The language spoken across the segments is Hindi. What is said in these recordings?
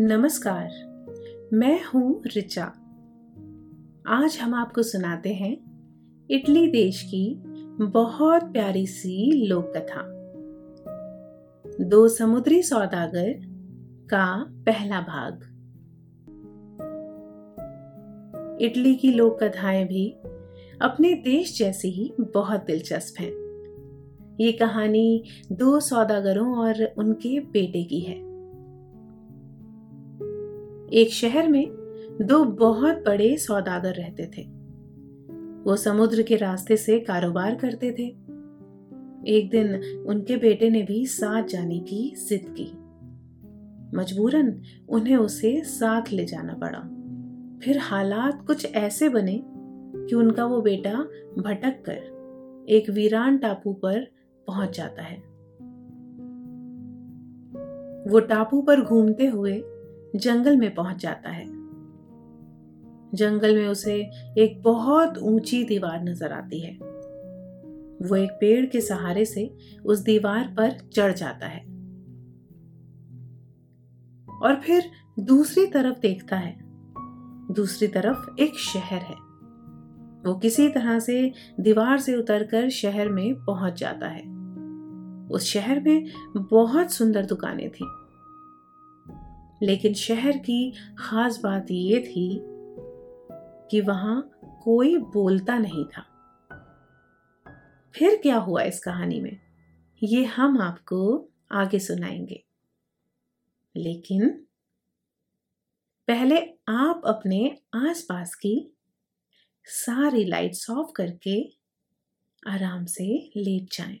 नमस्कार, मैं हूँ रिचा आज हम आपको सुनाते हैं इटली देश की बहुत प्यारी सी लोक कथा दो समुद्री सौदागर का पहला भाग। इटली की लोक कथाएँ भी अपने देश जैसी ही बहुत दिलचस्प हैं। ये कहानी दो सौदागरों और उनके बेटे की है। एक शहर में दो बहुत बड़े सौदागर रहते थे। वो समुद्र के रास्ते से कारोबार करते थे। एक दिन उनके बेटे ने भी साथ जाने की जिद की। मजबूरन उन्हें उसे साथ ले जाना पड़ा। फिर हालात कुछ ऐसे बने कि उनका वो बेटा भटक कर एक वीरान टापू पर पहुँच जाता है। वो टापू पर घूमते हुए जंगल में पहुँच जाता है। जंगल में उसे एक बहुत ऊँची दीवार नज़र आती है। वो एक पेड़ के सहारे से उस दीवार पर चढ़ जाता है। और फिर दूसरी तरफ़ देखता है। दूसरी तरफ़ एक शहर है। वो किसी तरह से दीवार से उतरकर शहर में पहुँच जाता है। उस शहर में बहुत सुंदर दुकानें थी। लेकिन शहर की खास बात यह थी कि वहाँ कोई बोलता नहीं था। फिर क्या हुआ इस कहानी में? ये हम आपको आगे सुनाएँगे। लेकिन पहले आप अपने आसपास की सारी लाइट्स ऑफ़ करके आराम से लेट जाएँ।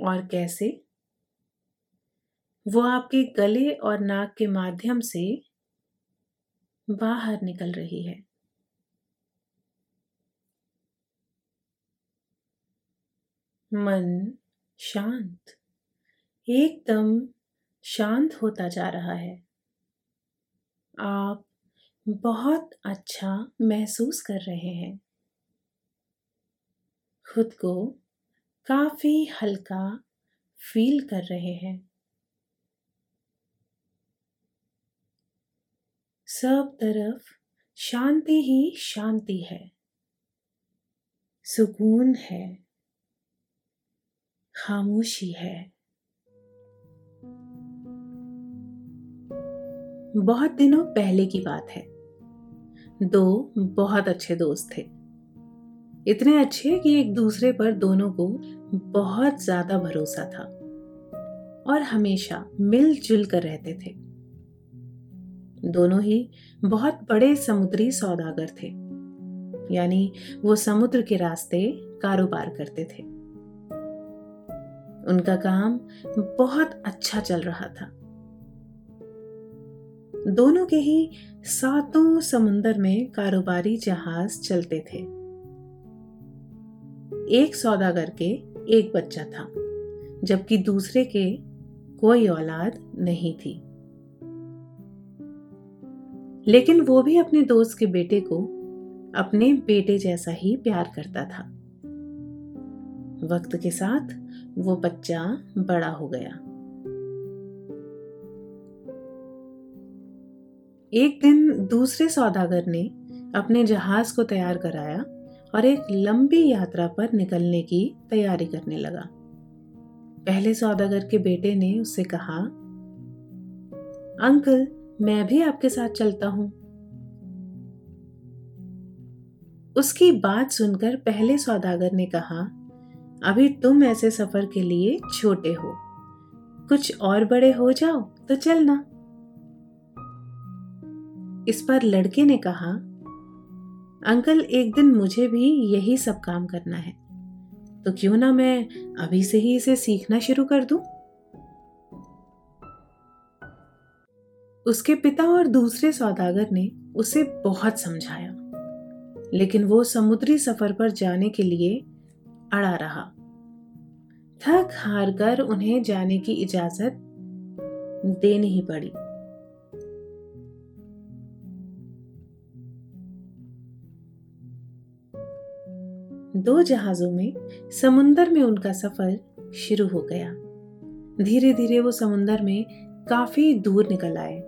और कैसे? वो आपके गले और नाक के माध्यम से बाहर निकल रही है। मन शांत, एकदम शांत होता जा रहा है। आप बहुत अच्छा महसूस कर रहे हैं। खुद को काफ़ी हल्का फील कर रहे हैं। सब तरफ़ शांति ही शांति है। सुकून है। खामोशी है। बहुत दिनों पहले की बात है। दो बहुत अच्छे दोस्त थे। इतने अच्छे कि एक दूसरे पर दोनों को बहुत ज़्यादा भरोसा था और हमेशा मिलजुल कर रहते थे। दोनों ही बहुत बड़े समुद्री सौदागर थे, यानी वो समुद्र के रास्ते कारोबार करते थे। उनका काम बहुत अच्छा चल रहा था। दोनों के ही सातों समुंदर में कारोबारी जहाज़ चलते थे। एक सौदागर के एक बच्चा था, जबकि दूसरे के कोई औलाद नहीं थी। लेकिन वो भी अपने दोस्त के बेटे को अपने बेटे जैसा ही प्यार करता था। वक्त के साथ वो बच्चा बड़ा हो गया। एक दिन दूसरे सौदागर ने अपने जहाज़ को तैयार कराया और एक लंबी यात्रा पर निकलने की तैयारी करने लगा। पहले सौदागर के बेटे ने उससे कहा, अंकल, मैं भी आपके साथ चलता हूँ। उसकी बात सुनकर पहले सौदागर ने कहा, अभी तुम ऐसे सफ़र के लिए छोटे हो। कुछ और बड़े हो जाओ तो चलना। इस पर लड़के ने कहा अंकल, एक दिन मुझे भी यही सब काम करना है। तो क्यों ना मैं अभी से ही इसे सीखना शुरू कर दूँ? उसके पिता और दूसरे सौदागर ने उसे बहुत समझाया, लेकिन वो समुद्री सफ़र पर जाने के लिए अड़ा रहा। थक हार कर उन्हें जाने की इजाज़त देनी ही पड़ी। दो जहाजों में समुंदर में उनका सफ़र शुरू हो गया। धीरे धीरे वो समुंदर में काफ़ी दूर निकल आए।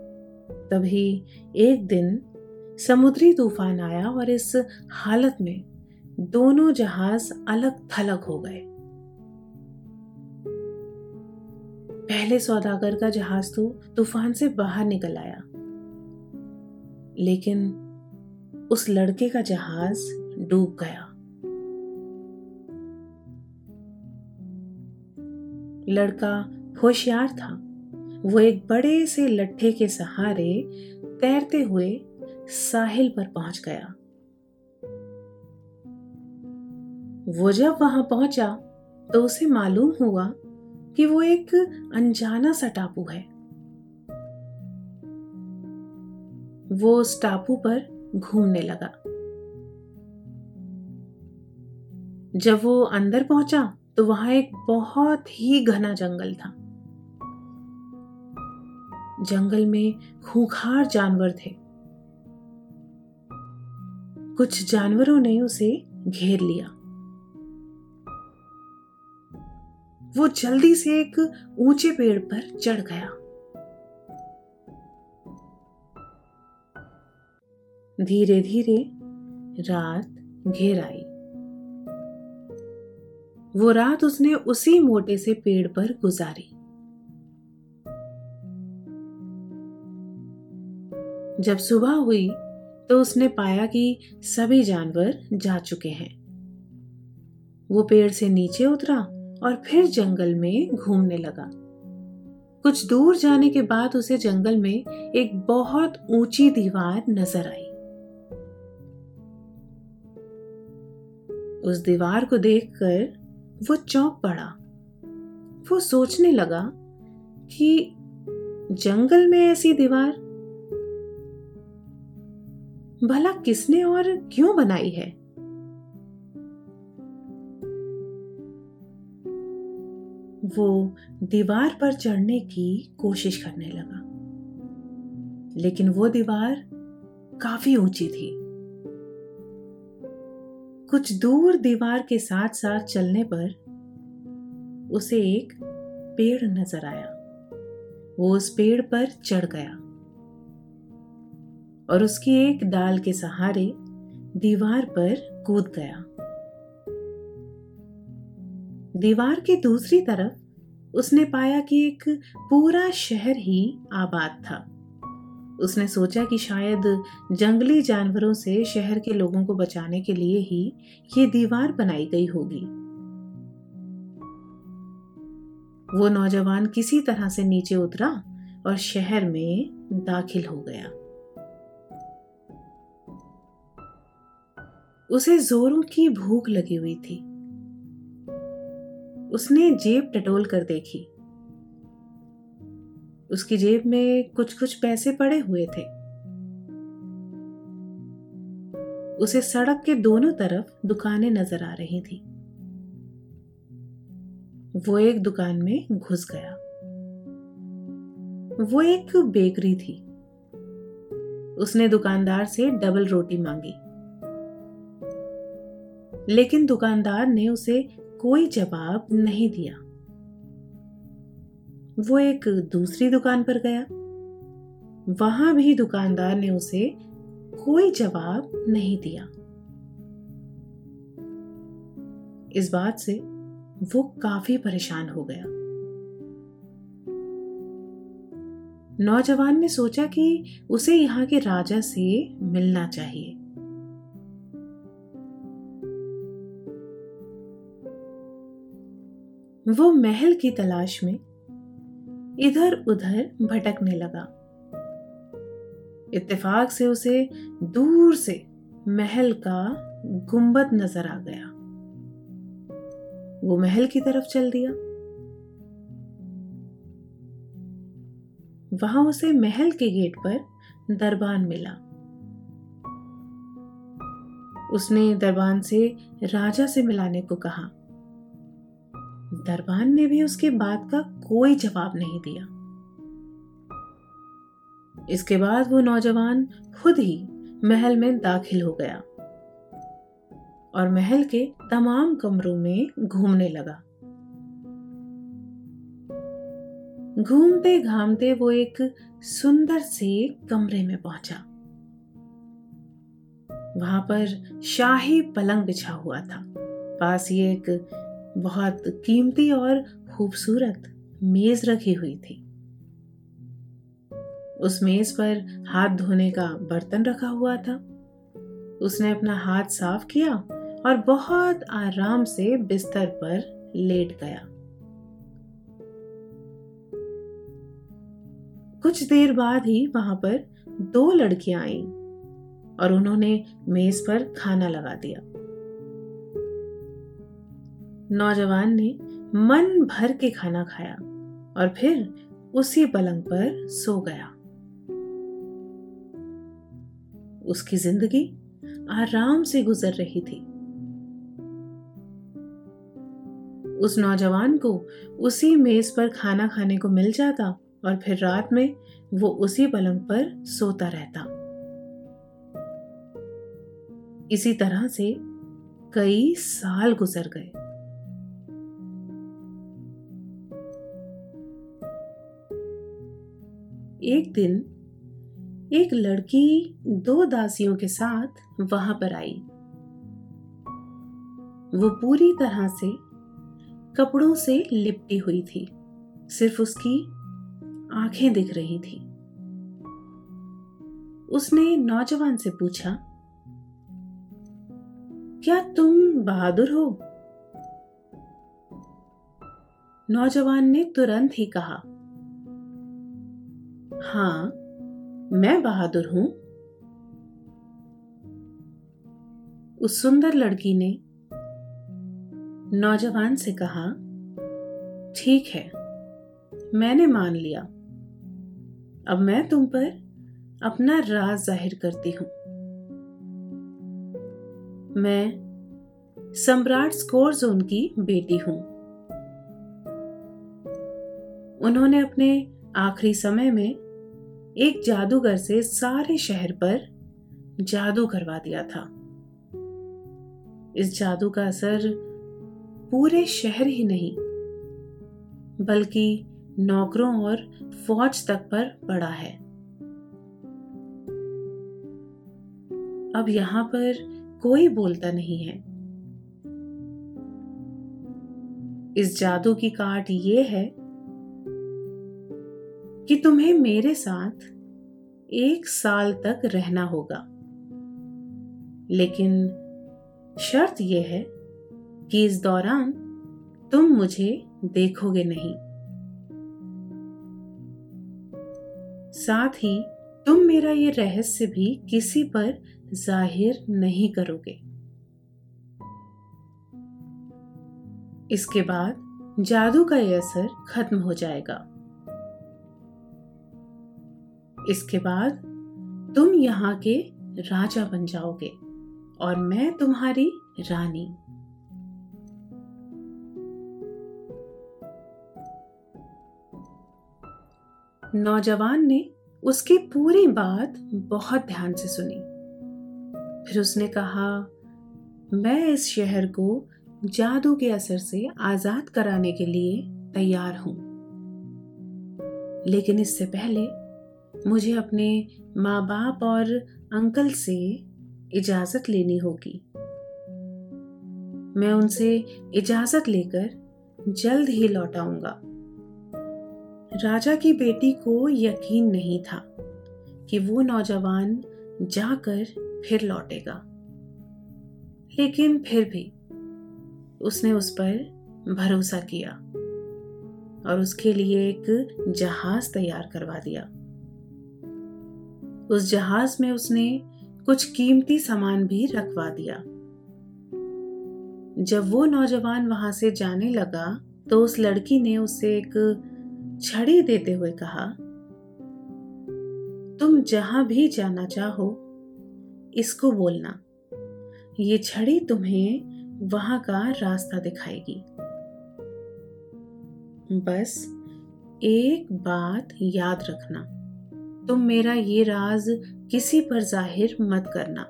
तभी एक दिन समुद्री तूफ़ान आया और इस हालत में दोनों जहाज़ अलग थलग हो गए। पहले सौदागर का जहाज़ तो तूफ़ान से बाहर निकल आया। लेकिन उस लड़के का जहाज़ डूब गया। लड़का होशियार था। वो एक बड़े से लट्ठे के सहारे तैरते हुए साहिल पर पहुँच गया। वो जब वहाँ पहुँचा तो उसे मालूम हुआ कि वो एक अनजाना सा टापू है। वो उस टापू पर घूमने लगा। जब वो अंदर पहुँचा तो वहाँ एक बहुत ही घना जंगल था। जंगल में खूंखार जानवर थे। कुछ जानवरों ने उसे घेर लिया। वो जल्दी से एक ऊँचे पेड़ पर चढ़ गया। धीरे धीरे रात घेर आई। वो रात उसने उसी मोटे से पेड़ पर गुजारी। जब सुबह हुई तो उसने पाया कि सभी जानवर जा चुके हैं। वो पेड़ से नीचे उतरा और फिर जंगल में घूमने लगा। कुछ दूर जाने के बाद उसे जंगल में एक बहुत ऊँची दीवार नज़र आई। उस दीवार को देखकर वो चौंक पड़ा। वो सोचने लगा कि जंगल में ऐसी दीवार? भला किसने और क्यों बनाई है? वो दीवार पर चढ़ने की कोशिश करने लगा। लेकिन वो दीवार काफ़ी ऊँची थी। कुछ दूर दीवार के साथ साथ चलने पर उसे एक पेड़ नज़र आया। वो उस पेड़ पर चढ़ गया और उसकी एक डाल के सहारे दीवार पर कूद गया। दीवार के दूसरी तरफ़ उसने पाया कि एक पूरा शहर ही आबाद था। उसने सोचा कि शायद जंगली जानवरों से शहर के लोगों को बचाने के लिए ही ये दीवार बनाई गई होगी। वो नौजवान किसी तरह से नीचे उतरा और शहर में दाखिल हो गया। उसे जोरों की भूख लगी हुई थी। उसने जेब टटोल कर देखी। उसकी जेब में कुछ कुछ पैसे पड़े हुए थे। उसे सड़क के दोनों तरफ़ दुकानें नज़र आ रही थी। वो एक दुकान में घुस गया। वो एक बेकरी थी। उसने दुकानदार से डबल रोटी मांगी। लेकिन दुकानदार ने उसे कोई जवाब नहीं दिया। वो एक दूसरी दुकान पर गया। वहाँ भी दुकानदार ने उसे कोई जवाब नहीं दिया। इस बात से वो काफ़ी परेशान हो गया। नौजवान ने सोचा कि उसे यहाँ के राजा से मिलना चाहिए। वो महल की तलाश में इधर उधर भटकने लगा। इत्तेफाक से उसे दूर से महल का गुंबद नज़र आ गया। वो महल की तरफ़ चल दिया। वहाँ उसे महल के गेट पर दरबान मिला। उसने दरबान से राजा से मिलाने को कहा। दरबान ने भी उसकी बात का कोई जवाब नहीं दिया। इसके बाद वो नौजवान खुद ही महल में दाखिल हो गया और महल के तमाम कमरों में घूमने लगा। घूमते घामते वो एक सुंदर से कमरे में पहुँचा। वहाँ पर शाही पलंग बिछा हुआ था। पास ही एक बहुत कीमती और खूबसूरत मेज रखी हुई थी। उस मेज पर हाथ धोने का बर्तन रखा हुआ था। उसने अपना हाथ साफ़ किया और बहुत आराम से बिस्तर पर लेट गया। कुछ देर बाद ही वहाँ पर दो लड़कियाँ आईं और उन्होंने मेज पर खाना लगा दिया। नौजवान ने मन भर के खाना खाया और फिर उसी पलंग पर सो गया। उसकी ज़िंदगी आराम से गुजर रही थी। उस नौजवान को उसी मेज पर खाना खाने को मिल जाता और फिर रात में वो उसी पलंग पर सोता रहता। इसी तरह से कई साल गुजर गए। एक दिन एक लड़की दो दासियों के साथ वहाँ पर आई। वो पूरी तरह से कपड़ों से लिपटी हुई थी, सिर्फ़ उसकी आँखें दिख रही थी। उसने नौजवान से पूछा, क्या तुम बहादुर हो? नौजवान ने तुरंत ही कहा हाँ मैं बहादुर हूँ। उस सुंदर लड़की ने नौजवान से कहा, ठीक है, मैंने मान लिया। अब मैं तुम पर अपना राज ज़ाहिर करती हूँ। मैं सम्राट स्कोर जोन की बेटी हूँ। उन्होंने अपने आखिरी समय में एक जादूगर से सारे शहर पर जादू करवा दिया था। इस जादू का असर पूरे शहर ही नहीं, बल्कि नौकरों और फौज तक पर पड़ा है। अब यहाँ पर कोई बोलता नहीं है। इस जादू की काट ये है कि तुम्हें मेरे साथ एक साल तक रहना होगा। लेकिन शर्त यह है कि इस दौरान तुम मुझे देखोगे नहीं। साथ ही तुम मेरा ये रहस्य भी किसी पर ज़ाहिर नहीं करोगे। इसके बाद जादू का यह असर खत्म हो जाएगा। इसके बाद तुम यहाँ के राजा बन जाओगे और मैं तुम्हारी रानी। नौजवान ने उसकी पूरी बात बहुत ध्यान से सुनी। फिर उसने कहा, मैं इस शहर को जादू के असर से आज़ाद कराने के लिए तैयार हूँ। लेकिन इससे पहले मुझे अपने माँ बाप और अंकल से इजाज़त लेनी होगी। मैं उनसे इजाज़त लेकर जल्द ही लौटाऊँगा राजा की बेटी को यकीन नहीं था कि वो नौजवान जाकर फिर लौटेगा। लेकिन फिर भी उसने उस पर भरोसा किया और उसके लिए एक जहाज़ तैयार करवा दिया। उस जहाज़ में उसने कुछ कीमती सामान भी रखवा दिया। जब वो नौजवान वहाँ से जाने लगा तो उस लड़की ने उसे एक छड़ी देते हुए कहा, तुम जहाँ भी जाना चाहो, इसको बोलना। ये छड़ी तुम्हें वहाँ का रास्ता दिखाएगी। बस एक बात याद रखना। तुम मेरा ये राज किसी पर ज़ाहिर मत करना।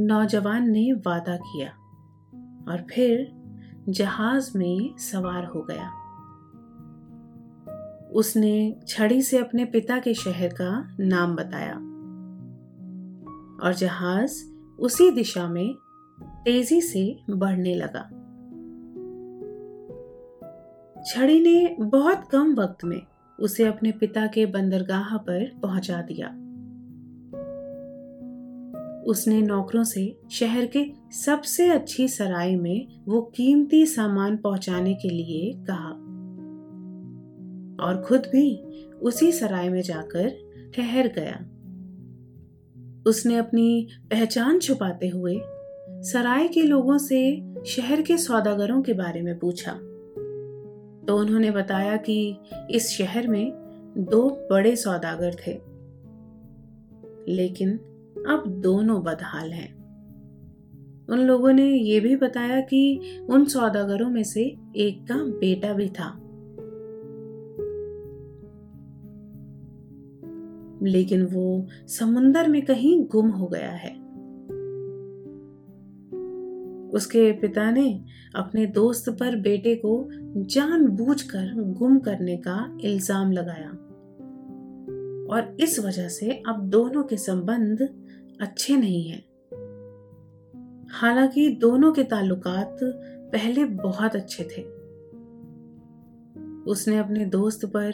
नौजवान ने वादा किया और फिर जहाज़ में सवार हो गया। उसने छड़ी से अपने पिता के शहर का नाम बताया और जहाज़ उसी दिशा में तेज़ी से बढ़ने लगा। छड़ी ने बहुत कम वक्त में उसे अपने पिता के बंदरगाह पर पहुँचा दिया। उसने नौकरों से शहर के सबसे अच्छी सराय में वो कीमती सामान पहुँचाने के लिए कहा और खुद भी उसी सराय में जाकर ठहर गया। उसने अपनी पहचान छुपाते हुए सराय के लोगों से शहर के सौदागरों के बारे में पूछा। तो उन्होंने बताया कि इस शहर में दो बड़े सौदागर थे। लेकिन अब दोनों बदहाल हैं। उन लोगों ने यह भी बताया कि उन सौदागरों में से एक का बेटा भी था। लेकिन वो समुंदर में कहीं गुम हो गया है। उसके पिता ने अपने दोस्त पर बेटे को जानबूझकर गुम करने का इल्ज़ाम लगाया। और इस वजह से अब दोनों के संबंध अच्छे नहीं हैं। हालाँकि दोनों के ताल्लुकात पहले बहुत अच्छे थे। उसने अपने दोस्त पर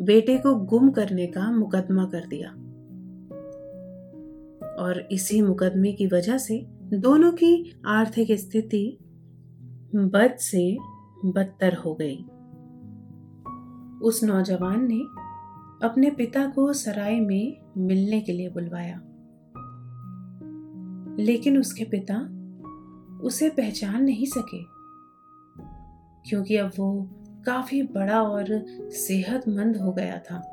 बेटे को गुम करने का मुकदमा कर दिया। और इसी मुकदमे की वजह से दोनों की आर्थिक स्थिति बद से बदतर हो गई। उस नौजवान ने अपने पिता को सराय में मिलने के लिए बुलवाया। लेकिन उसके पिता उसे पहचान नहीं सके, क्योंकि अब वो काफ़ी बड़ा और सेहतमंद हो गया था।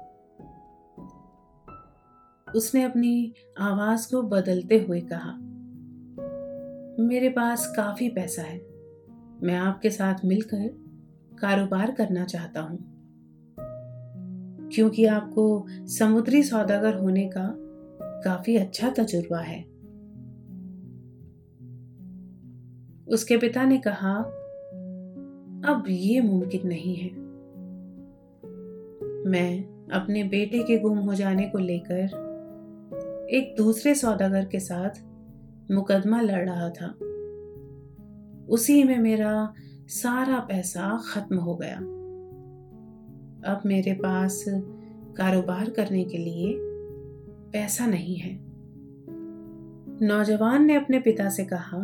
उसने अपनी आवाज़ को बदलते हुए कहा मेरे पास काफ़ी पैसा है। मैं आपके साथ मिलकर कारोबार करना चाहता हूँ। क्योंकि आपको समुद्री सौदागर होने का काफ़ी अच्छा तजुर्बा है। उसके पिता ने कहा, अब ये मुमकिन नहीं है। मैं अपने बेटे के गुम हो जाने को लेकर एक दूसरे सौदागर के साथ मुकदमा लड़ रहा था। उसी में मेरा सारा पैसा खत्म हो गया। अब मेरे पास कारोबार करने के लिए पैसा नहीं है। नौजवान ने अपने पिता से कहा,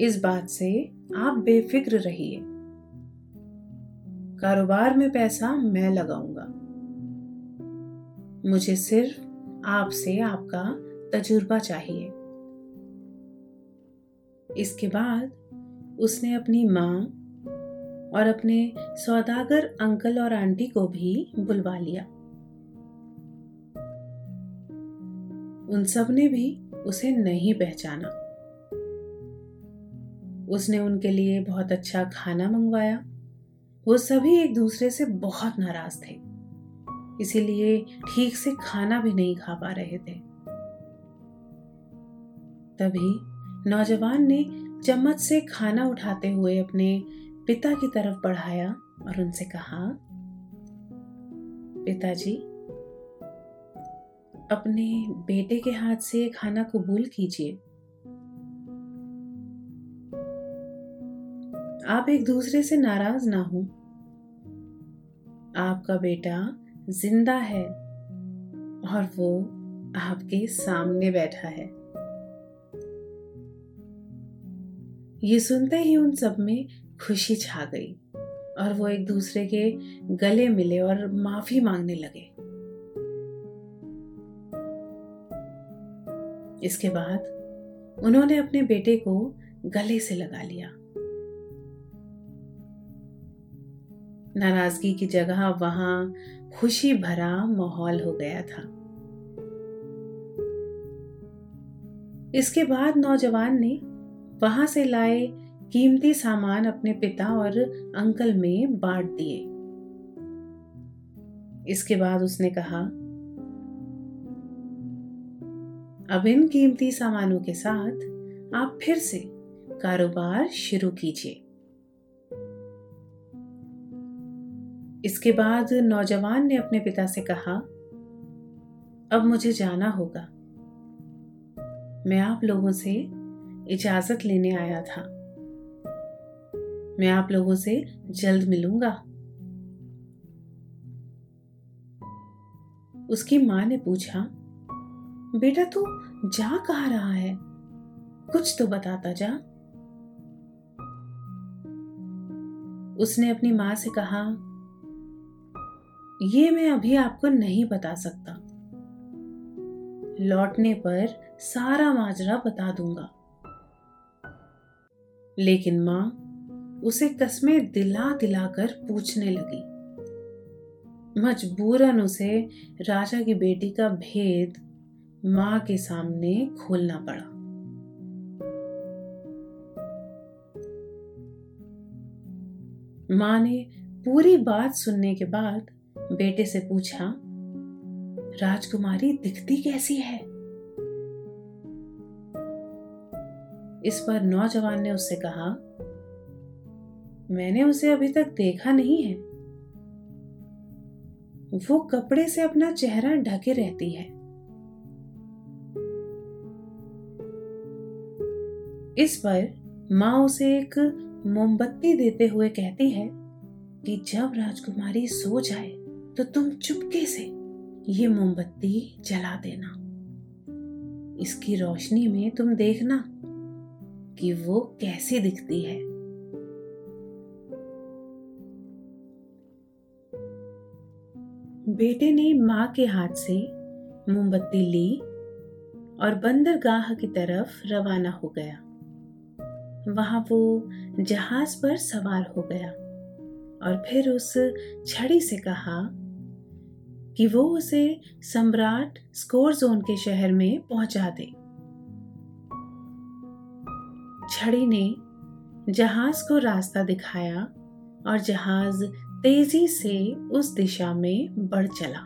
इस बात से आप बेफिक्र रहिए। कारोबार में पैसा मैं लगाऊँगा। मुझे सिर्फ़ आपसे आपका तजुर्बा चाहिए। इसके बाद उसने अपनी माँ और अपने सौदागर अंकल और आंटी को भी बुलवा लिया। उन सबने भी उसे नहीं पहचाना। उसने उनके लिए बहुत अच्छा खाना मंगवाया। वो सभी एक दूसरे से बहुत नाराज़ थे, इसीलिए ठीक से खाना भी नहीं खा पा रहे थे। तभी नौजवान ने चम्मच से खाना उठाते हुए अपने पिता की तरफ़ बढ़ाया और उनसे कहा, पिताजी, अपने बेटे के हाथ से खाना कबूल कीजिए। आप एक दूसरे से नाराज़ ना हो। आपका बेटा ज़िंदा है और वो आपके सामने बैठा है। ये सुनते ही उन सब में खुशी छा गई और वो एक दूसरे के गले मिले और माफ़ी मांगने लगे। इसके बाद उन्होंने अपने बेटे को गले से लगा लिया। नाराज़गी की जगह वहाँ खुशी भरा माहौल हो गया था। इसके बाद नौजवान ने वहाँ से लाए कीमती सामान अपने पिता और अंकल में बांट दिए। इसके बाद उसने कहा, अब इन कीमती सामानों के साथ आप फिर से कारोबार शुरू कीजिए इसके बाद नौजवान ने अपने पिता से कहा, अब मुझे जाना होगा। मैं आप लोगों से इजाज़त लेने आया था। मैं आप लोगों से जल्द मिलूँगा। उसकी माँ ने पूछा, बेटा तू जा कहा रहा है? कुछ तो बताता जा। उसने अपनी माँ से कहा, ये मैं अभी आपको नहीं बता सकता। लौटने पर सारा माजरा बता दूँगा। लेकिन माँ उसे कस्में दिला दिलाकर पूछने लगी। मजबूरन उसे राजा की बेटी का भेद माँ के सामने खोलना पड़ा। माँ ने पूरी बात सुनने के बाद बेटे से पूछा, राजकुमारी दिखती कैसी है? इस पर नौजवान ने उससे कहा, मैंने उसे अभी तक देखा नहीं है। वो कपड़े से अपना चेहरा ढके रहती है। इस पर माँ उसे एक मोमबत्ती देते हुए कहती है कि जब राजकुमारी सो जाए तो तुम चुपके से ये मोमबत्ती जला देना। इसकी रोशनी में तुम देखना। कि वो कैसी दिखती है। बेटे ने माँ के हाथ से मोमबत्ती ली और बंदरगाह की तरफ़ रवाना हो गया। वहाँ वो जहाज़ पर सवार हो गया और फिर उस छड़ी से कहा कि वो उसे सम्राट स्कोर जोन के शहर में पहुँचा दे। छड़ी ने जहाज़ को रास्ता दिखाया और जहाज़ तेज़ी से उस दिशा में बढ़ चला।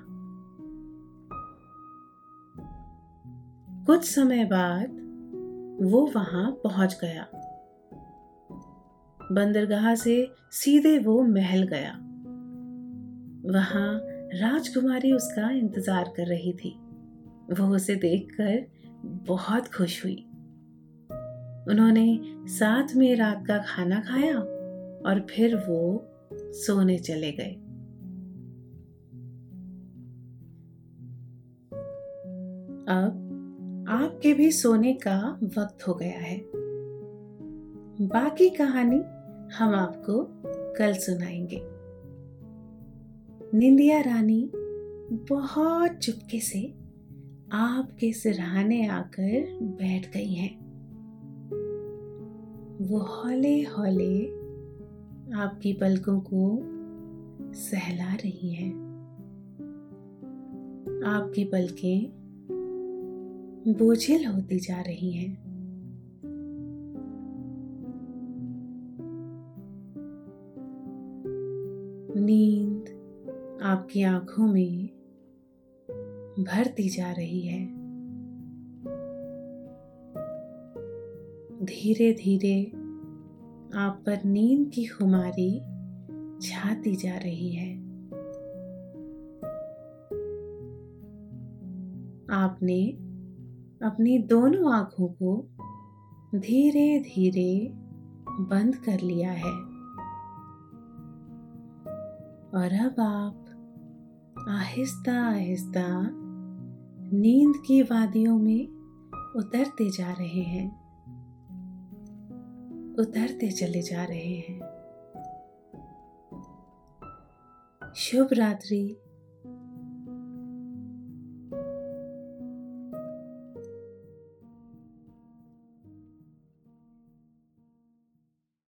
कुछ समय बाद वो वहाँ पहुँच गया। बंदरगाह से सीधे वो महल गया। वहाँ राजकुमारी उसका इंतज़ार कर रही थी। वो उसे देखकर बहुत खुश हुई। उन्होंने साथ में रात का खाना खाया और फिर वो सोने चले गए। अब आपके भी सोने का वक्त हो गया है। बाकी कहानी हम आपको कल सुनाएँगे। निंदिया रानी बहुत चुपके से आपके सिरहाने आकर बैठ गई हैं। वो हौले हौले आपकी पलकों को सहला रही है। आपकी पलकें बोझिल होती जा रही हैं। नींद आपकी आँखों में भरती जा रही है। धीरे धीरे आप पर नींद की खुमारी छाती जा रही है। आपने अपनी दोनों आँखों को धीरे धीरे बंद कर लिया है। और अब आप आहिस्ता आहिस्ता नींद की वादियों में उतरते जा रहे हैं। उतरते चले जा रहे हैं। शुभ रात्रि।